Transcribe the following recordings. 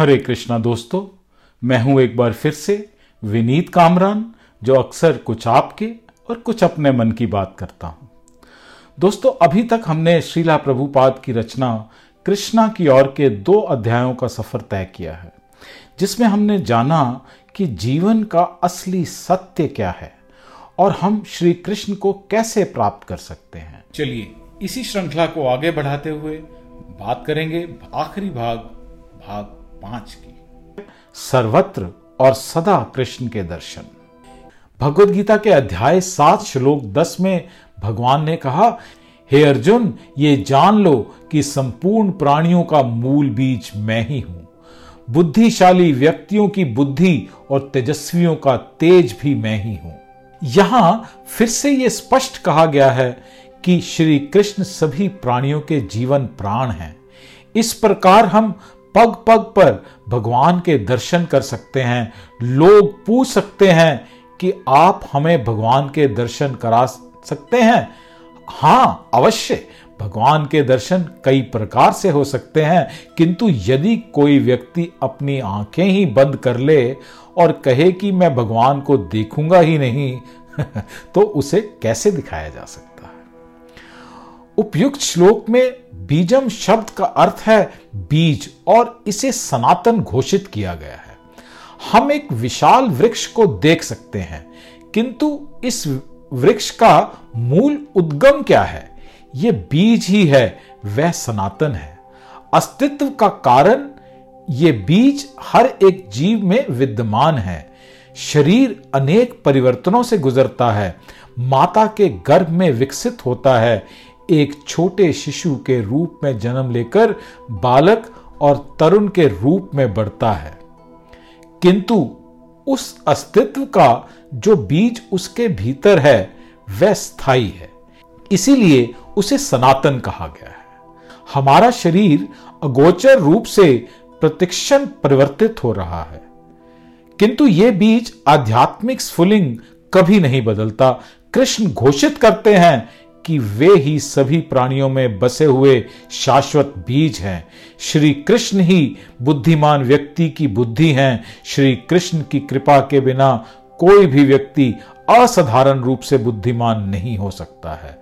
हरे कृष्णा दोस्तों, मैं हूँ एक बार फिर से विनीत कामरान, जो अक्सर कुछ आपके और कुछ अपने मन की बात करता हूँ। दोस्तों, अभी तक हमने श्रीला प्रभुपाद की रचना कृष्णा की ओर के दो अध्यायों का सफ़र तय किया है, जिसमें हमने जाना कि जीवन का असली सत्य क्या है और हम श्री कृष्ण को कैसे प्राप्त कर सकते हैं। चलिए, इसी श्रृंखला को आगे बढ़ाते हुए बात करेंगे आखिरी भाग भाग पाँच की। सर्वत्र और सदा कृष्ण के दर्शन। भगवत गीता के अध्याय सात श्लोक दस में भगवान ने कहा, हे अर्जुन, ये जान लो कि संपूर्ण प्राणियों का मूल बीज मैं ही हूँ। बुद्धिशाली व्यक्तियों की बुद्धि और तेजस्वियों का तेज भी मैं ही हूँ। यहाँ फिर से यह स्पष्ट कहा गया है कि श्री कृष्ण सभी प्राणियों के जीवन प्राण हैं। इस प्रकार हम पग पग पर भगवान के दर्शन कर सकते हैं। लोग पूछ सकते हैं कि आप हमें भगवान के दर्शन करा सकते हैं? हाँ अवश्य। भगवान के दर्शन कई प्रकार से हो सकते हैं, किंतु यदि कोई व्यक्ति अपनी आँखें ही बंद कर ले और कहे कि मैं भगवान को देखूँगा ही नहीं तो उसे कैसे दिखाया जा सकता उपयुक्त श्लोक में बीजम शब्द का अर्थ है बीज, और इसे सनातन घोषित किया गया है। हम एक विशाल वृक्ष को देख सकते हैं, किंतु इस वृक्ष का मूल उद्गम क्या है? यह बीज ही है, वह सनातन है। अस्तित्व का कारण, ये बीज हर एक जीव में विद्यमान है। शरीर अनेक परिवर्तनों से गुजरता है, माता के गर्भ में विकसित होता है एक छोटे शिशु के रूप में जन्म लेकर बालक और तरुण के रूप में बढ़ता है। किंतु उस अस्तित्व का जो बीज उसके भीतर है, वह स्थायी है। इसीलिए उसे सनातन कहा गया है। हमारा शरीर अगोचर रूप से प्रतिक्षण परिवर्तित हो रहा है। किंतु यह बीज आध्यात्मिक स्फुलिंग कभी नहीं बदलता। कृष्ण घोषित करते हैं कि वे ही सभी प्राणियों में बसे हुए शाश्वत बीज हैं। श्री कृष्ण ही बुद्धिमान व्यक्ति की बुद्धि हैं। श्री कृष्ण की कृपा के बिना कोई भी व्यक्ति असाधारण रूप से बुद्धिमान नहीं हो सकता है।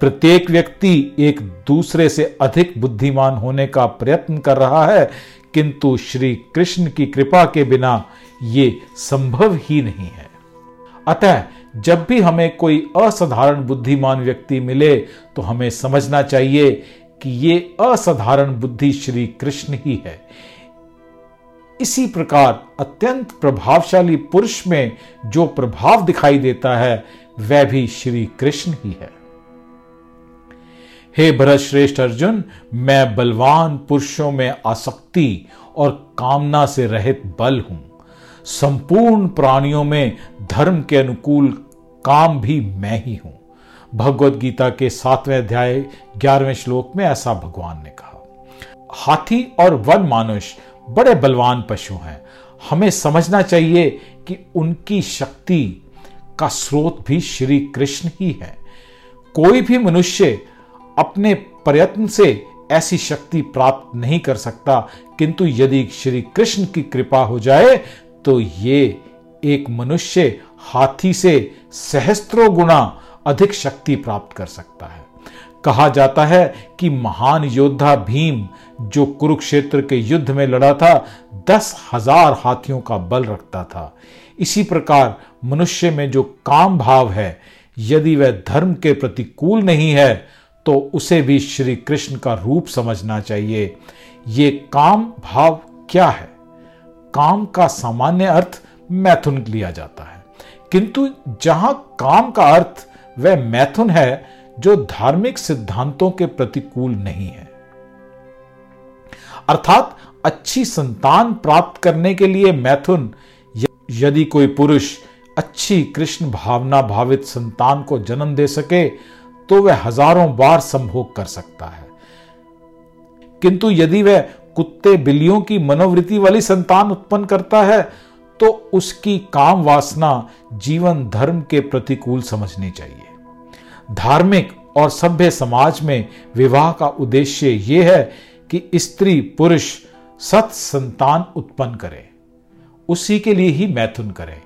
प्रत्येक व्यक्ति एक दूसरे से अधिक बुद्धिमान होने का प्रयत्न कर रहा है, किंतु श्री कृष्ण की कृपा के बिना ये संभव ही नहीं है। अतः जब भी हमें कोई असाधारण बुद्धिमान व्यक्ति मिले तो हमें समझना चाहिए कि ये असाधारण बुद्धि श्री कृष्ण ही है। इसी प्रकार अत्यंत प्रभावशाली पुरुष में जो प्रभाव दिखाई देता है, वह भी श्री कृष्ण ही है। हे भरत श्रेष्ठ अर्जुन, मैं बलवान पुरुषों में आसक्ति और कामना से रहित बल हूँ। संपूर्ण प्राणियों में धर्म के अनुकूल काम भी मैं ही हूँ। भगवत गीता के सातवें अध्याय, ग्यारहवें श्लोक में ऐसा भगवान ने कहा, हाथी और वन मानुष बड़े बलवान पशु हैं। हमें समझना चाहिए कि उनकी शक्ति का स्रोत भी श्री कृष्ण ही है। कोई भी मनुष्य अपने प्रयत्न से ऐसी शक्ति प्राप्त नहीं कर सकता, किंतु यदि श्री कृष्ण की कृपा हो जाए तो ये एक मनुष्य हाथी से सहस्त्रों गुना अधिक शक्ति प्राप्त कर सकता है। कहा जाता है कि महान योद्धा भीम, जो कुरुक्षेत्र के युद्ध में लड़ा था, दस हज़ार हाथियों का बल रखता था। इसी प्रकार मनुष्य में जो काम भाव है, यदि वह धर्म के प्रतिकूल नहीं है तो उसे भी श्री कृष्ण का रूप समझना चाहिए। ये काम भाव क्या है? काम का सामान्य अर्थ मैथुन लिया जाता है। किंतु जहाँ काम का अर्थ वह मैथुन है, जो धार्मिक सिद्धांतों के प्रतिकूल नहीं है। अर्थात अच्छी संतान प्राप्त करने के लिए मैथुन, यदि कोई पुरुष अच्छी कृष्ण भावना भावित संतान को जन्म दे सके तो वह हज़ारों बार संभोग कर सकता है। किंतु यदि वह कुत्ते बिल्लियों की मनोवृत्ति वाली संतान उत्पन्न करता है तो उसकी काम वासना जीवन धर्म के प्रतिकूल समझनी चाहिए। धार्मिक और सभ्य समाज में विवाह का उद्देश्य यह है कि स्त्री पुरुष सत संतान उत्पन्न करे। उसी के लिए ही मैथुन करे।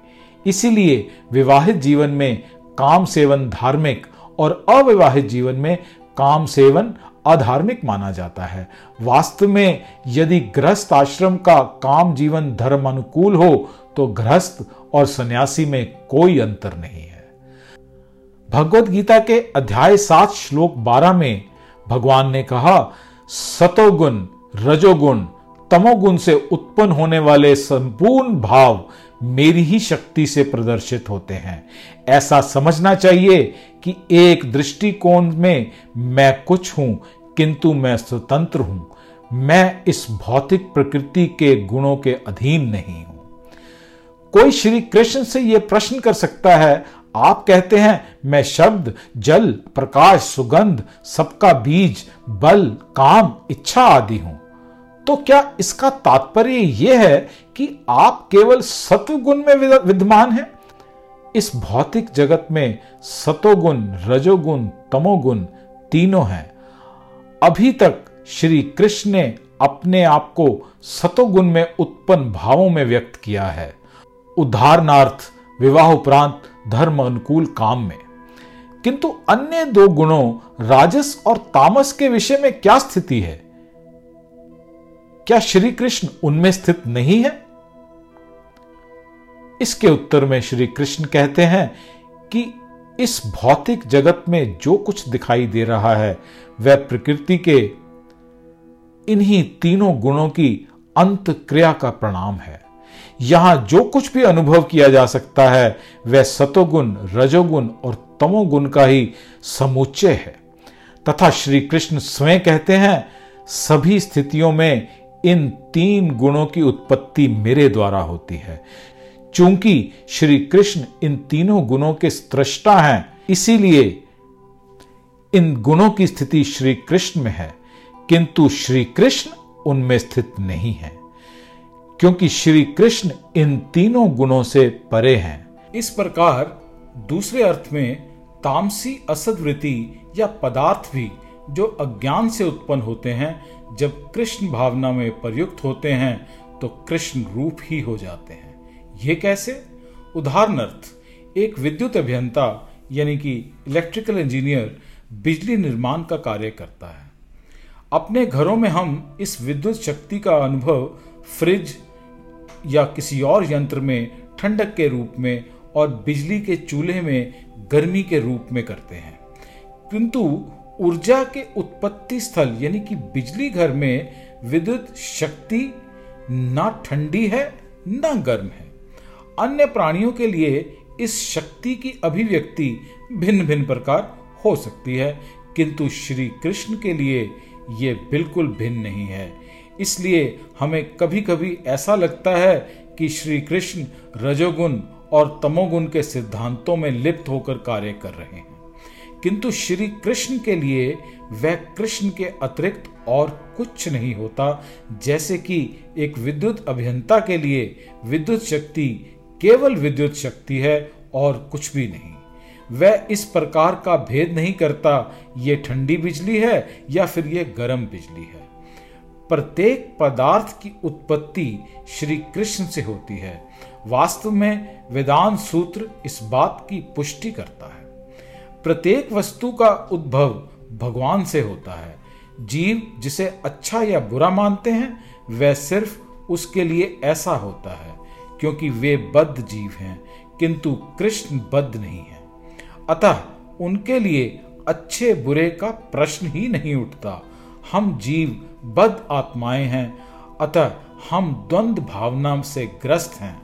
इसीलिए विवाहित जीवन में काम सेवन धार्मिक और अविवाहित जीवन में काम सेवन अधार्मिक माना जाता है। वास्तव में यदि गृहस्थ आश्रम का काम जीवन धर्म अनुकूल हो तो गृहस्थ और सन्यासी में कोई अंतर नहीं है। भगवत गीता के अध्याय सात श्लोक बारह में भगवान ने कहा, सतोगुण, रजोगुण, तमोगुण से उत्पन्न होने वाले संपूर्ण भाव मेरी ही शक्ति से प्रदर्शित होते हैं। ऐसा समझना चाहिए कि एक दृष्टिकोण में मैं कुछ हूँ, किंतु मैं स्वतंत्र हूँ। मैं इस भौतिक प्रकृति के गुणों के अधीन नहीं हूँ। कोई श्री कृष्ण से यह प्रश्न कर सकता है, आप कहते हैं, मैं शब्द, जल, प्रकाश, सुगंध, सबका बीज, बल, काम, इच्छा आदि हूँ। तो क्या इसका तात्पर्य यह है कि आप केवल सत्व गुण में विद्यमान हैं? इस भौतिक जगत में सतोगुण, रजोगुण, तमोगुण तीनों हैं। अभी तक श्री कृष्ण ने अपने आप को सतोगुण में उत्पन्न भावों में व्यक्त किया है। उदाहरणार्थ, विवाह उपरांत धर्म अनुकूल काम में। किंतु अन्य दो गुणों, राजस और तामस के विषय में क्या स्थिति है? क्या श्री कृष्ण उनमें स्थित नहीं है? इसके उत्तर में श्री कृष्ण कहते हैं कि इस भौतिक जगत में जो कुछ दिखाई दे रहा है, वह प्रकृति के इन्हीं तीनों गुणों की अंत क्रिया का प्रणाम है। यहाँ जो कुछ भी अनुभव किया जा सकता है, वह सतोगुण, रजोगुण और तमोगुण का ही समुच्चय है। तथा श्री कृष्ण स्वयं कहते हैं, सभी स्थितियों में इन तीन गुणों की उत्पत्ति मेरे द्वारा होती है। चूँकि श्री कृष्ण इन तीनों गुणों के सृष्टा हैं, इसीलिए इन गुणों की स्थिति श्री कृष्ण में है, किंतु श्री कृष्ण उनमें स्थित नहीं है, क्योंकि श्री कृष्ण इन तीनों गुणों से परे हैं। इस प्रकार दूसरे अर्थ में तामसी असदवृत्ति या पदार्थ भी जो अज्ञान से उत्पन्न होते हैं, जब कृष्ण भावना में प्रयुक्त होते हैं तो कृष्ण रूप ही हो जाते हैं। ये कैसे? उदाहरणार्थ, एक विद्युत अभियंता, यानी कि इलेक्ट्रिकल इंजीनियर बिजली निर्माण का कार्य करता है। अपने घरों में हम इस विद्युत शक्ति का अनुभव फ्रिज या किसी और यंत्र में, ठंडक के रूप में और बिजली के चूल्हे में, गर्मी के रूप में करते हैं। किंतु ऊर्जा के उत्पत्ति स्थल, यानी कि बिजली घर में विद्युत शक्ति ना ठंडी है, ना गर्म है। अन्य प्राणियों के लिए इस शक्ति की अभिव्यक्ति भिन्न भिन्न प्रकार हो सकती है, किंतु श्री कृष्ण के लिए ये बिल्कुल भिन्न नहीं है। इसलिए हमें कभी कभी ऐसा लगता है कि श्री कृष्ण रजोगुण और तमोगुण के सिद्धांतों में लिप्त होकर कार्य कर रहे हैं। किंतु श्री कृष्ण के लिए वह कृष्ण के अतिरिक्त और कुछ नहीं होता, जैसे कि एक विद्युत अभियंता के लिए विद्युत शक्ति केवल विद्युत शक्ति है और कुछ भी नहीं। वह इस प्रकार का भेद नहीं करता, ये ठंडी बिजली है या फिर ये गर्म बिजली है। प्रत्येक पदार्थ की उत्पत्ति श्री कृष्ण से होती है। वास्तव में वेदांत सूत्र इस बात की पुष्टि करता है। प्रत्येक वस्तु का उद्भव भगवान से होता है। जीव जिसे अच्छा या बुरा मानते हैं, वह सिर्फ़ उसके लिए ऐसा होता है, क्योंकि वे बद्ध जीव हैं, किंतु कृष्ण बद्ध नहीं है। अतः उनके लिए अच्छे बुरे का प्रश्न ही नहीं उठता। हम जीव बद्ध आत्माएँ हैं, अतः हम द्वंद्व भावना से ग्रस्त हैं।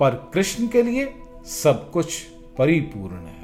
पर कृष्ण के लिए सब कुछ परिपूर्ण है।